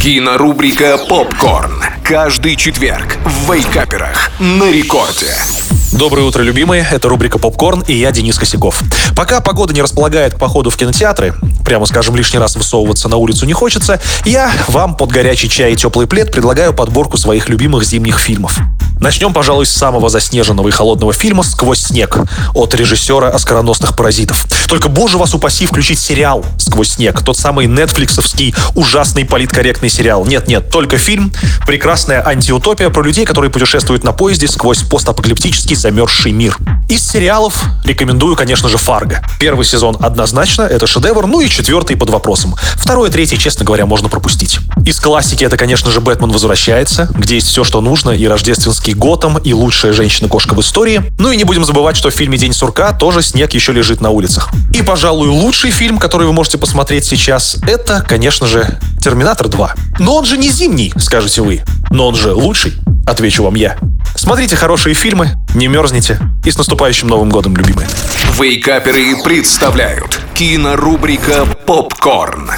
Кинорубрика «Попкорн». Каждый четверг в вейкаперах на рекорде. Доброе утро, любимые. Это рубрика «Попкорн» и я, Денис Косяков. Пока погода не располагает к походу в кинотеатры, прямо скажем, лишний раз высовываться на улицу не хочется, я вам под горячий чай и теплый плед предлагаю подборку своих любимых зимних фильмов. Начнем, пожалуй, с самого заснеженного и холодного фильма «Сквозь снег» от режиссера «Оскароносных паразитов». Только, боже вас упаси, включить сериал «Сквозь снег», тот самый нетфликсовский ужасный политкорректный сериал. Нет-нет, только фильм, прекрасная антиутопия про людей, которые путешествуют на поезде сквозь постапокалиптический замерзший мир. Из сериалов рекомендую, конечно же, «Фарго». Первый сезон однозначно, это шедевр, ну и четвертый под вопросом. Второй и третий, честно говоря, можно пропустить. Из классики это, конечно же, «Бэтмен возвращается», где есть все, что нужно, и рождественский Готэм, и лучшая женщина-кошка в истории. Ну и не будем забывать, что в фильме «День сурка» тоже снег еще лежит на улицах. И, пожалуй, лучший фильм, который вы можете посмотреть сейчас, это, конечно же, «Терминатор 2». Но он же не зимний, скажете вы. Но он же лучший, отвечу вам я. Смотрите хорошие фильмы, не мерзните. И с наступающим Новым годом, любимые. Вейкаперы представляют кинорубрика «Попкорн».